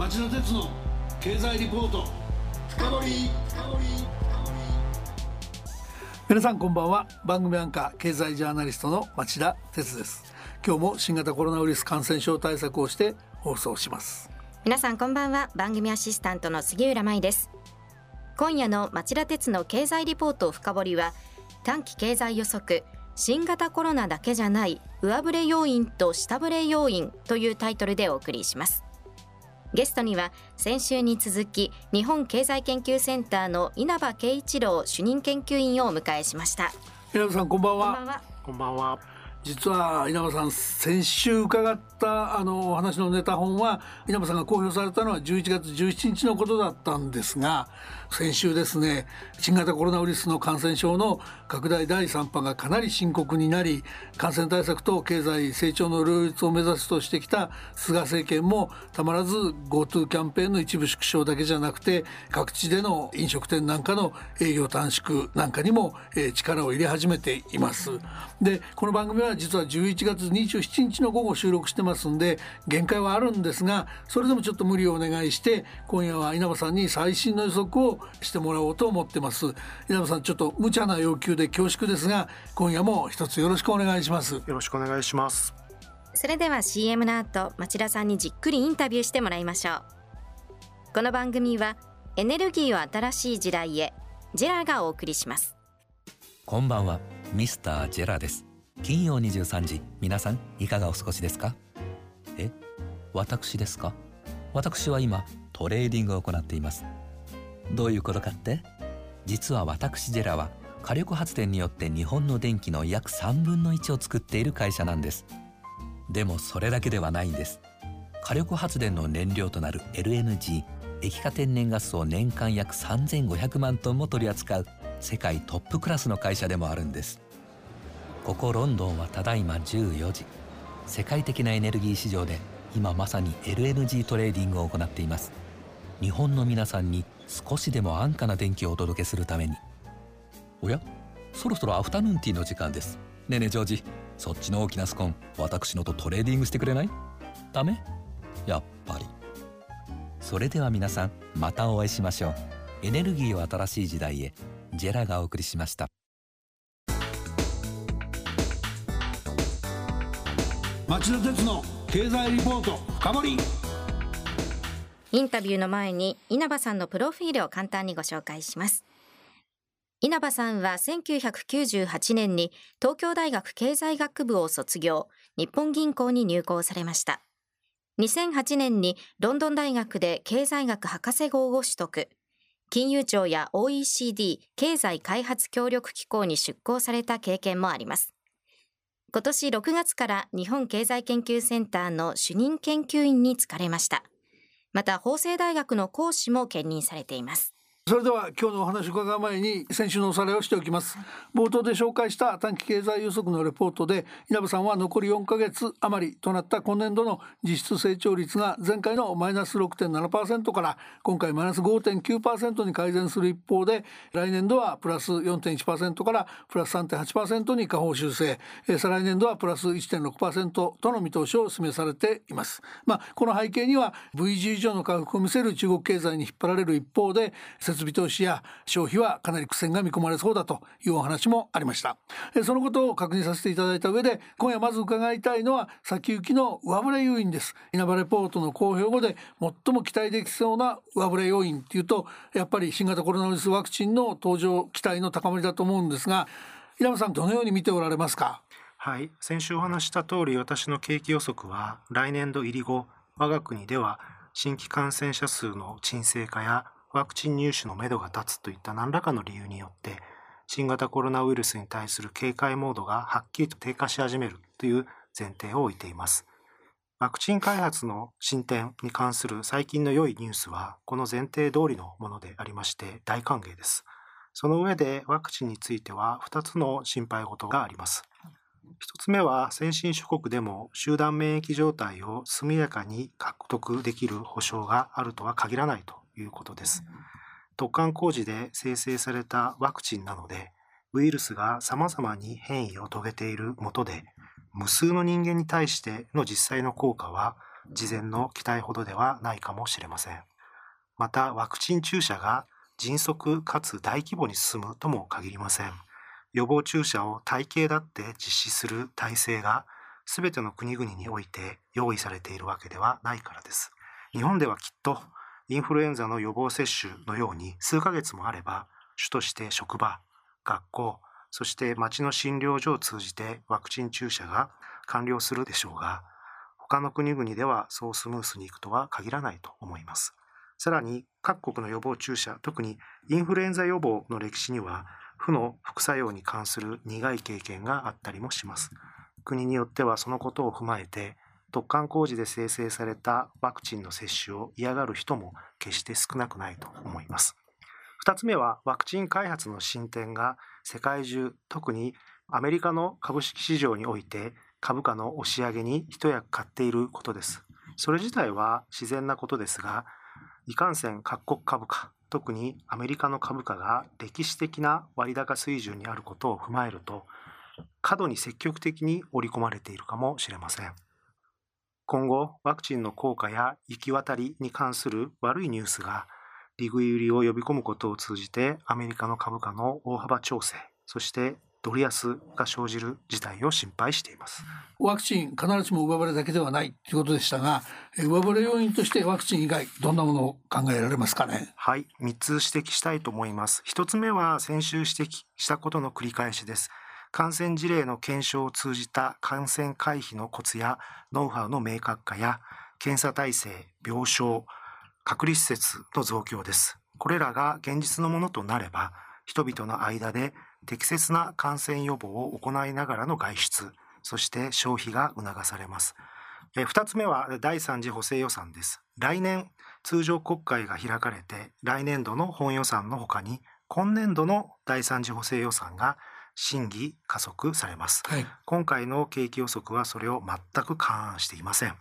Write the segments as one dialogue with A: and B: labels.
A: 町田鉄の経済リポート。深掘皆さんこんばんは。番組アンカー経済ジャーナリストの町田鉄です。今日も新型コロナウイルス感染症対策をして放送します。
B: 皆さんこんばんは。番組アシスタントの杉浦舞です。今夜の町田鉄の経済リポート深掘りは短期経済予測新型コロナだけじゃない上振れ要因と下振れ要因というタイトルでお送りしますゲストには先週に続き日本経済研究センターの稲葉圭一郎主任研究員をお迎えしました。
A: 稲葉さんこんばんは。
C: こんばんは
A: 実は稲葉さん先週伺ったあのお話のネタ本は稲葉さんが公表されたのは11月17日のことだったんですが先週ですね新型コロナウイルスの感染症の拡大第3波がかなり深刻になり感染対策と経済成長の両立を目指すとしてきた菅政権もたまらず GoTo キャンペーンの一部縮小だけじゃなくて各地での飲食店なんかの営業短縮なんかにも、力を入れ始めています。でこの番組は実は11月27日の午後収録してますんで限界はあるんですがそれでもちょっと無理をお願いして今夜は稲葉さんに最新の予測をしてもらおうと思ってます。稲葉さんちょっと無茶な要求で恐縮ですが今夜も一つよろしくお願いします。よ
C: ろしくお願いします。
B: それでは CM の後町田さんにじっくりインタビューしてもらいましょう。この番組はエネルギーを新しい時代へ JERA がお送りします。
D: こんばんはミスター JERA です金曜23時皆さんいかがお過ごしですか？え私ですか？私は今トレーディングを行っています。どういうことかって？実は私 JERA は火力発電によって日本の電気の約3分の1を作っている会社なんです。でもそれだけではないんです。火力発電の燃料となる LNG 液化天然ガスを年間約3500万トンも取り扱う世界トップクラスの会社でもあるんです。ここロンドンはただいま14時。世界的なエネルギー市場で今まさに LNG トレーディングを行っています。日本の皆さんに少しでも安価な電気をお届けするために。おや？そろそろアフタヌーンティーの時間です。ねえねえジョージ。そっちの大きなスコーン私のとトレーディングしてくれない？ダメ？やっぱり。それでは皆さんまたお会いしましょう。エネルギーを新しい時代へ。 JERA がお送りしました。
A: 町田徹の経済リポート深掘り。
B: インタビューの前に稲葉さんのプロフィールを簡単にご紹介します。稲葉さんは1998年に東京大学経済学部を卒業。日本銀行に入行されました。2008年にロンドン大学で経済学博士号を取得。金融庁や OECD 経済開発協力機構に出向された経験もあります。今年6月から日本経済研究センターの主任研究員に就かれました。また、法政大学の講師も兼任されています。
A: それでは今日のお話を伺う前に先週のおさらいをしておきます。冒頭で紹介した短期経済予測のレポートで稲葉さんは残り4ヶ月余りとなった今年度の実質成長率が前回のマイナス6.7%から今回マイナス5.9%に改善する一方で来年度はプラス4.1%からプラス3.8%に下方修正。再来年度はプラス1.6%との見通しを示されています。まあこの背景には V 字以上の回復を見せる中国経済に引っ張られる一方で設備投資や消費はかなり苦戦が見込まれそうだというお話もありました。そのことを確認させていただいた上で今夜まず伺いたいのは先行きの上振れ要因です。稲葉レポートの公表後で最も期待できそうな上振れ要因っていうとやっぱり新型コロナウイルスワクチンの登場期待の高まりだと思うんですが稲葉さんどのように見ておられますか？
C: はい。先週お話した通り私の景気予測は来年度入り後我が国では新規感染者数の沈静化やワクチン入手のめどが立つといった何らかの理由によって新型コロナウイルスに対する警戒モードがはっきりと低下し始めるという前提を置いています。ワクチン開発の進展に関する最近の良いニュースはこの前提通りのものでありまして大歓迎です。その上でワクチンについては2つの心配事があります。1つ目は先進諸国でも集団免疫状態を速やかに獲得できる保証があるとは限らないということです。突貫工事で生成されたワクチンなので、ウイルスが様々に変異を遂げているもとで、無数の人間に対しての実際の効果は事前の期待ほどではないかもしれません。また、ワクチン注射が迅速かつ大規模に進むとも限りません。予防注射を体系だって実施する体制が全ての国々において用意されているわけではないからです。日本ではきっとインフルエンザの予防接種のように数ヶ月もあれば主として職場、学校、そして町の診療所を通じてワクチン注射が完了するでしょうが、他の国々ではそうスムースにいくとは限らないと思います。さらに各国の予防注射、特にインフルエンザ予防の歴史には負の副作用に関する苦い経験があったりもします。国によってはそのことを踏まえて突貫工事で生成されたワクチンの接種を嫌がる人も決して少なくないと思います。2つ目はワクチン開発の進展が世界中特にアメリカの株式市場において株価の押し上げに一役買っていることです。それ自体は自然なことですがいかんせん各国株価特にアメリカの株価が歴史的な割高水準にあることを踏まえると過度に積極的に織り込まれているかもしれません。今後、ワクチンの効果や行き渡りに関する悪いニュースが利食い売りを呼び込むことを通じてアメリカの株価の大幅調整、そしてドル安が生じる事態を心配しています。
A: ワクチン必ずしも上振れだけではないということでしたが上振れ要因としてワクチン以外どんなものを考えられますかね？
C: はい3つ指摘したいと思います。1つ目は先週指摘したことの繰り返しです感染事例の検証を通じた感染回避のコツやノウハウの明確化や検査体制、病床、隔離施設の増強です。これらが現実のものとなれば、人々の間で適切な感染予防を行いながらの外出、そして消費が促されます。2つ目は第3次補正予算です。来年、通常国会が開かれて、来年度の本予算のほかに、今年度の第3次補正予算が審議加速されます、はい、今回の景気予測はそれを全く勘案していません。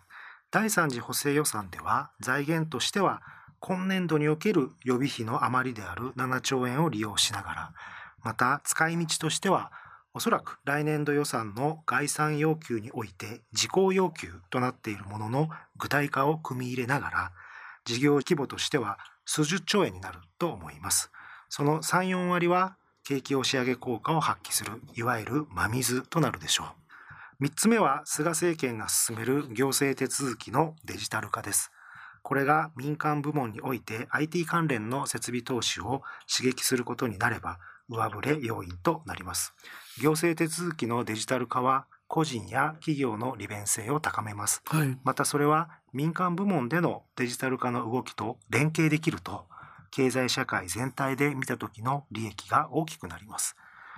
C: 第3次補正予算では財源としては今年度における予備費の余りである7兆円を利用しながらまた使い道としてはおそらく来年度予算の概算要求において事項要求となっているものの具体化を組み入れながら事業規模としては数十兆円になると思います。その3、4割は景気押し上げ効果を発揮するいわゆる真水となるでしょう。3つ目は菅政権が進める行政手続きのデジタル化です。これが民間部門において IT 関連の設備投資を刺激することになれば上振れ要因となります。行政手続きのデジタル化は個人や企業の利便性を高めます、はい、またそれは民間部門でのデジタル化の動きと連携できると経済社会全体で見た時の利益が大きくなります。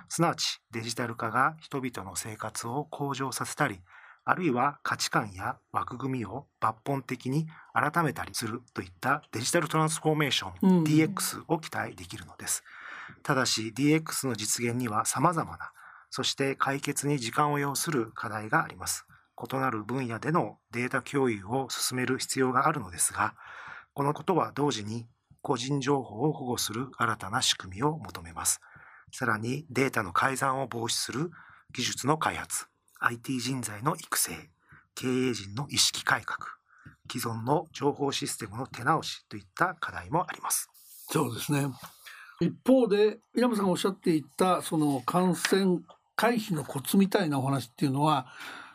C: すなわちデジタル化が人々の生活を向上させたり、あるいは価値観や枠組みを抜本的に改めたりするといったデジタルトランスフォーメーション、うん、DX を期待できるのです。ただし DX の実現には様々な、そして解決に時間を要する課題があります。異なる分野でのデータ共有を進める必要があるのですが、このことは同時に個人情報を保護する新たな仕組みを求めます。さらにデータの改ざんを防止する技術の開発、IT 人材の育成、経営陣の意識改革、既存の情報システムの手直しといった課題もあります。
A: そうですね。一方で稲葉さんがおっしゃっていたその感染回避のコツみたいなお話っていうのは、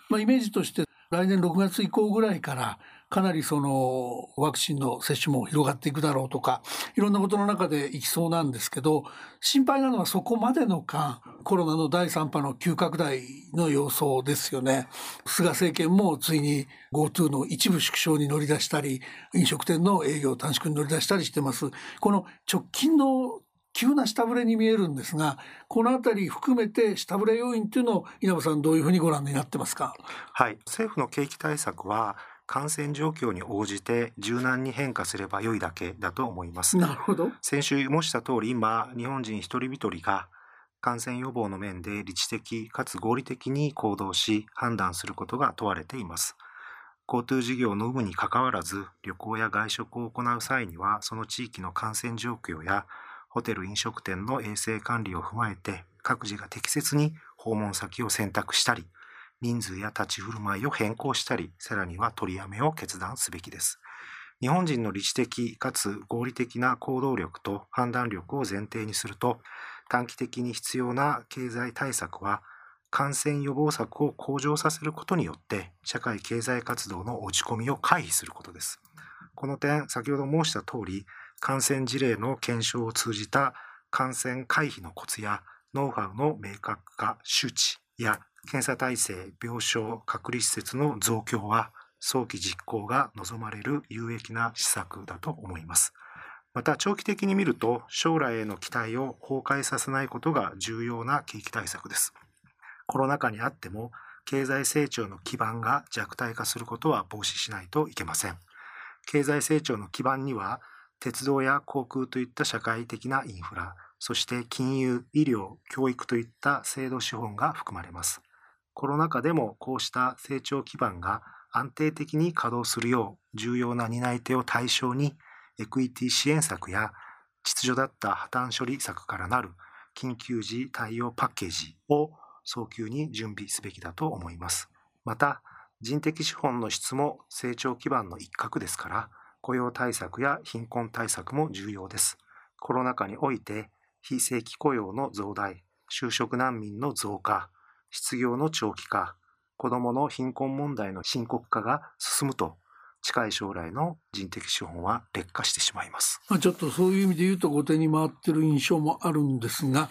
A: まあ、イメージとして来年6月以降ぐらいからかなりそのワクチンの接種も広がっていくだろうとかいろんなことの中でいきそうなんですけど心配なのはそこまでの間コロナの第3波の急拡大の様相ですよね。菅政権もついに GoTo の一部縮小に乗り出したり飲食店の営業短縮に乗り出したりしてます。この直近の急な下振れに見えるんですがこの辺り含めて下振れ要因というのを稲葉さんどういうふうにご覧になってますか？
C: はい。政府の景気対策は感染状況に応じて柔軟に変化すれば良いだけだと思います。
A: なるほど。
C: 先週申した通り今日本人一人一人が感染予防の面で理知的かつ合理的に行動し判断することが問われています。GoTo 事業の有無にかかわらず旅行や外食を行う際にはその地域の感染状況やホテル飲食店の衛生管理を踏まえて各自が適切に訪問先を選択したり人数や立ち振る舞いを変更したり、さらには取りやめを決断すべきです。日本人の理知的かつ合理的な行動力と判断力を前提にすると、短期的に必要な経済対策は感染予防策を向上させることによって社会経済活動の落ち込みを回避することです。この点、先ほど申した通り、感染事例の検証を通じた感染回避のコツやノウハウの明確化、周知や検査体制、病床、隔離施設の増強は早期実行が望まれる有益な施策だと思います。また長期的に見ると将来への期待を崩壊させないことが重要な景気対策です。コロナ禍にあっても経済成長の基盤が弱体化することは防止しないといけません。経済成長の基盤には鉄道や航空といった社会的なインフラ、そして金融、医療、教育といった制度資本が含まれます。コロナ禍でもこうした成長基盤が安定的に稼働するよう重要な担い手を対象にエクイティ支援策や秩序だった破綻処理策からなる緊急時対応パッケージを早急に準備すべきだと思います。また、人的資本の質も成長基盤の一角ですから、雇用対策や貧困対策も重要です。コロナ禍において、非正規雇用の増大、就職難民の増加、失業の長期化、子どもの貧困問題の深刻化が進むと近い将来の人的資本は劣化してしまいます。
A: ちょっとそういう意味で言うと後手に回ってる印象もあるんですが、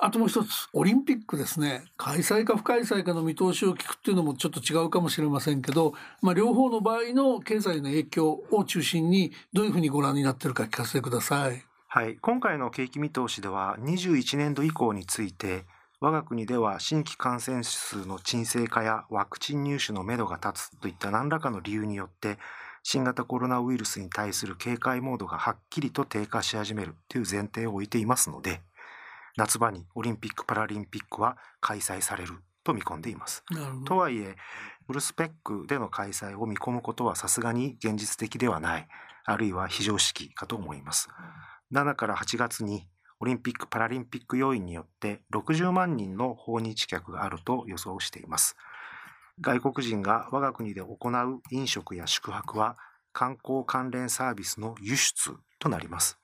A: あともう一つ、オリンピックですね。開催か不開催かの見通しを聞くっていうのもちょっと違うかもしれませんけど、まあ、両方の場合の経済の影響を中心にどういうふうにご覧になってるか聞かせてください。
C: はい。今回の景気見通しでは、21年度以降について、我が国では新規感染者数の沈静化やワクチン入手のめどが立つといった何らかの理由によって新型コロナウイルスに対する警戒モードがはっきりと低下し始めるという前提を置いていますので夏場にオリンピック・パラリンピックは開催されると見込んでいます。とはいえフルスペックでの開催を見込むことはさすがに現実的ではないあるいは非常識かと思います。7から8月にオリンピック・パラリンピック要員によって60万人の訪日客があると予想しています。外国人が我が国で行う飲食や宿泊は観光関連サービスの輸出となります。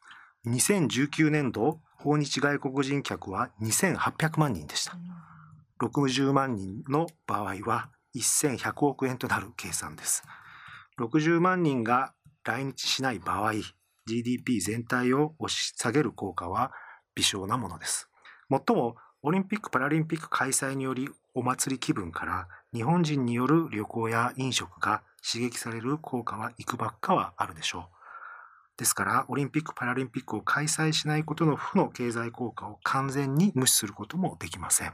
C: 2019年度訪日外国人客は2800万人でした。60万人の場合は1100億円となる計算です。60万人が来日しない場合、GDP 全体を押し下げる効果は微小なものです。もっとも、オリンピック・パラリンピック開催によりお祭り気分から日本人による旅行や飲食が刺激される効果はいくばっかはあるでしょう。ですから、オリンピック・パラリンピックを開催しないことの負の経済効果を完全に無視することもできません。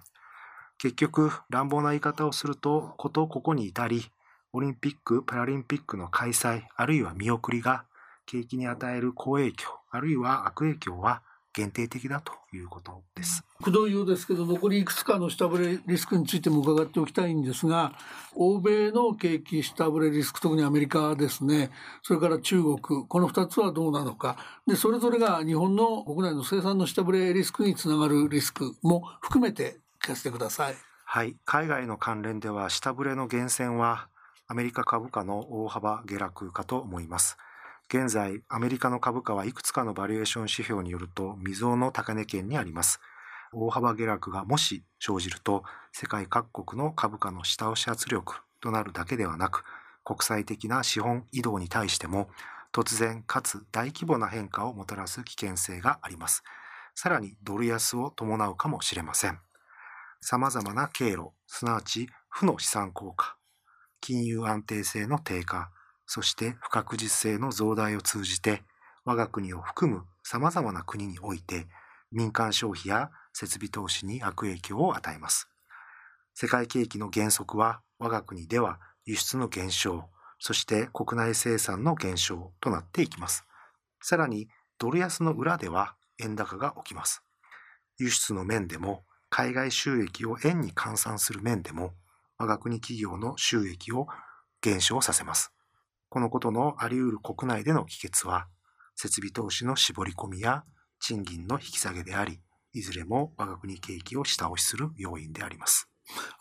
C: 結局、乱暴な言い方をすると、ことここに至り、オリンピック・パラリンピックの開催、あるいは見送りが、景気に与える好影響、あるいは悪影響は限定的だということです。
A: くどいようですけど残りいくつかの下振れリスクについても伺っておきたいんですが欧米の景気下振れリスク特にアメリカですねそれから中国この2つはどうなのかでそれぞれが日本の国内の生産の下振れリスクにつながるリスクも含めて聞かせてください。
C: はい海外の関連では下振れの源泉はアメリカ株価の大幅下落かと思います。現在、アメリカの株価はいくつかのバリエーション指標によると未曾有の高値圏にあります。大幅下落がもし生じると、世界各国の株価の下押し圧力となるだけではなく、国際的な資本移動に対しても、突然かつ大規模な変化をもたらす危険性があります。さらにドル安を伴うかもしれません。様々な経路、すなわち負の資産効果、金融安定性の低下、そして不確実性の増大を通じて、我が国を含む様々な国において、民間消費や設備投資に悪影響を与えます。世界景気の減速は我が国では輸出の減少、そして国内生産の減少となっていきます。さらにドル安の裏では円高が起きます。輸出の面でも海外収益を円に換算する面でも我が国企業の収益を減少させます。このことのあり得る国内での帰結は、設備投資の絞り込みや賃金の引き下げであり、いずれも我が国景気を下押しする要因であります。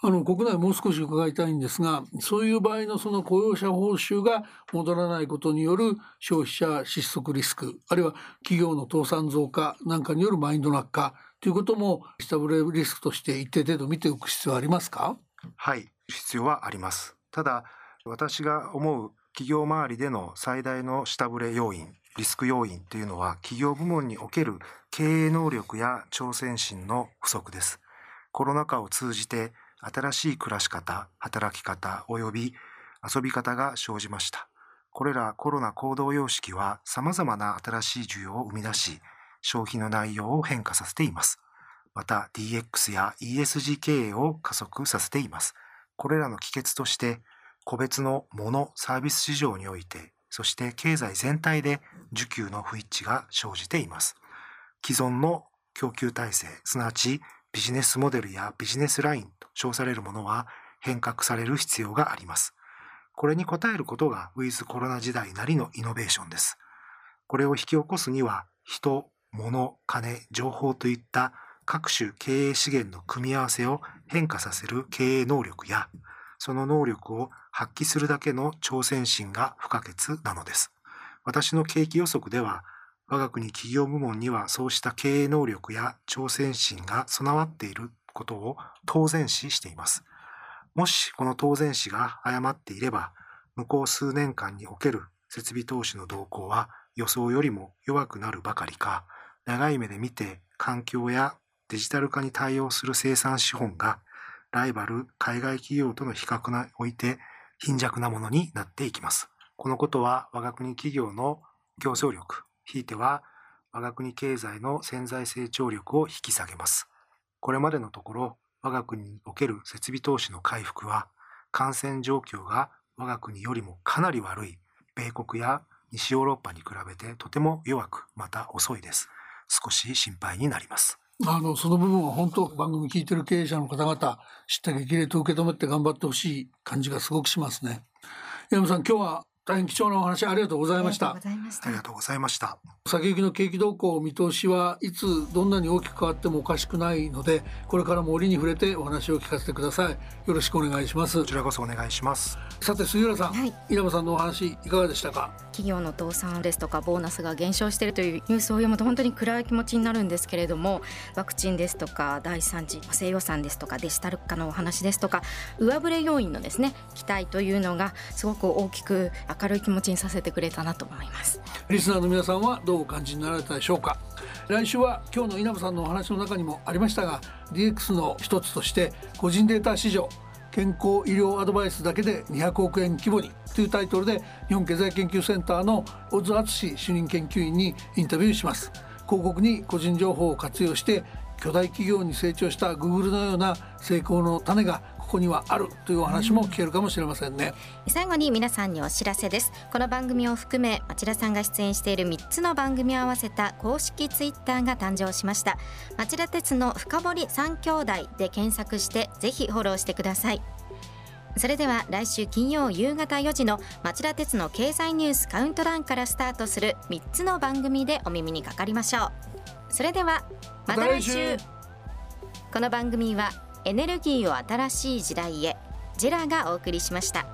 A: あの国内もう少し伺いたいんですがそういう場合のその雇用者報酬が戻らないことによる消費者失速リスクあるいは企業の倒産増加なんかによるマインド落下ということも下振れリスクとして一定程度見ておく必要はありますか？
C: はい必要はありますただ私が思う企業周りでの最大の下振れ要因リスク要因というのは企業部門における経営能力や挑戦心の不足ですコロナ禍を通じて新しい暮らし方、働き方及び遊び方が生じました。これらコロナ行動様式は様々な新しい需要を生み出し、消費の内容を変化させています。また DX や ESG 経営を加速させています。これらの帰結として、個別のモノ・サービス市場において、そして経済全体で需給の不一致が生じています。既存の供給体制、すなわちビジネスモデルやビジネスラインと称されるものは変革される必要があります。これに応えることがウィズコロナ時代なりのイノベーションです。これを引き起こすには人、物、金、情報といった各種経営資源の組み合わせを変化させる経営能力やその能力を発揮するだけの挑戦心が不可欠なのです。私の景気予測では我が国企業部門にはそうした経営能力や挑戦心が備わっていることを当然視しています。もしこの当然視が誤っていれば、向こう数年間における設備投資の動向は予想よりも弱くなるばかりか、長い目で見て環境やデジタル化に対応する生産資本がライバル海外企業との比較において貧弱なものになっていきます。このことは我が国企業の競争力、ひいては我が国経済の潜在成長力を引き下げます。これまでのところ、我が国における設備投資の回復は、感染状況が我が国よりもかなり悪い米国や西ヨーロッパに比べてとても弱く、また遅いです。少し心配になります。
A: あの、その部分は本当番組聞いてる経営者の方々、知った激励と受け止めて頑張ってほしい感じがすごくしますね。山さん、今日は大変貴重なお話ありがとうございました。あ
C: りがとうございました。
A: 先行きの景気動向見通しはいつどんなに大きく変わってもおかしくないので、これからも折に触れてお話を聞かせてください。よろしくお願いします。
C: こちらこそお願いします。
A: さて杉浦さん、はい、稲葉さんのお話いかがでしたか？
B: 企業の倒産ですとかボーナスが減少しているというニュースを読むと本当に暗い気持ちになるんですけれども、ワクチンですとか第三次補正予算ですとかデジタル化のお話ですとか、上振れ要因のですね期待というのがすごく大きく明るい気持ちにさせてくれたなと思います。
A: リスナーの皆さんはどうお感じになられたでしょうか？来週は今日の稲葉さんのお話の中にもありましたが DX の一つとして個人データ市場健康医療アドバイスだけで200億円規模にというタイトルで日本経済研究センターの小津敦主任研究員にインタビューします。広告に個人情報を活用して巨大企業に成長した Google のような成功の種がここにはあるというお話も聞けるかもしれませんね、
B: うん、最後に皆さんにお知らせです。この番組を含め町田さんが出演している3つの番組を合わせた公式ツイッターが誕生しました。町田鉄の深堀三兄弟で検索してぜひフォローしてください。それでは来週金曜夕方4時の町田鉄の経済ニュースカウントダウンからスタートする3つの番組でお耳にかかりましょう。それではまた来週。この番組はエネルギーを新しい時代へジェラがお送りしました。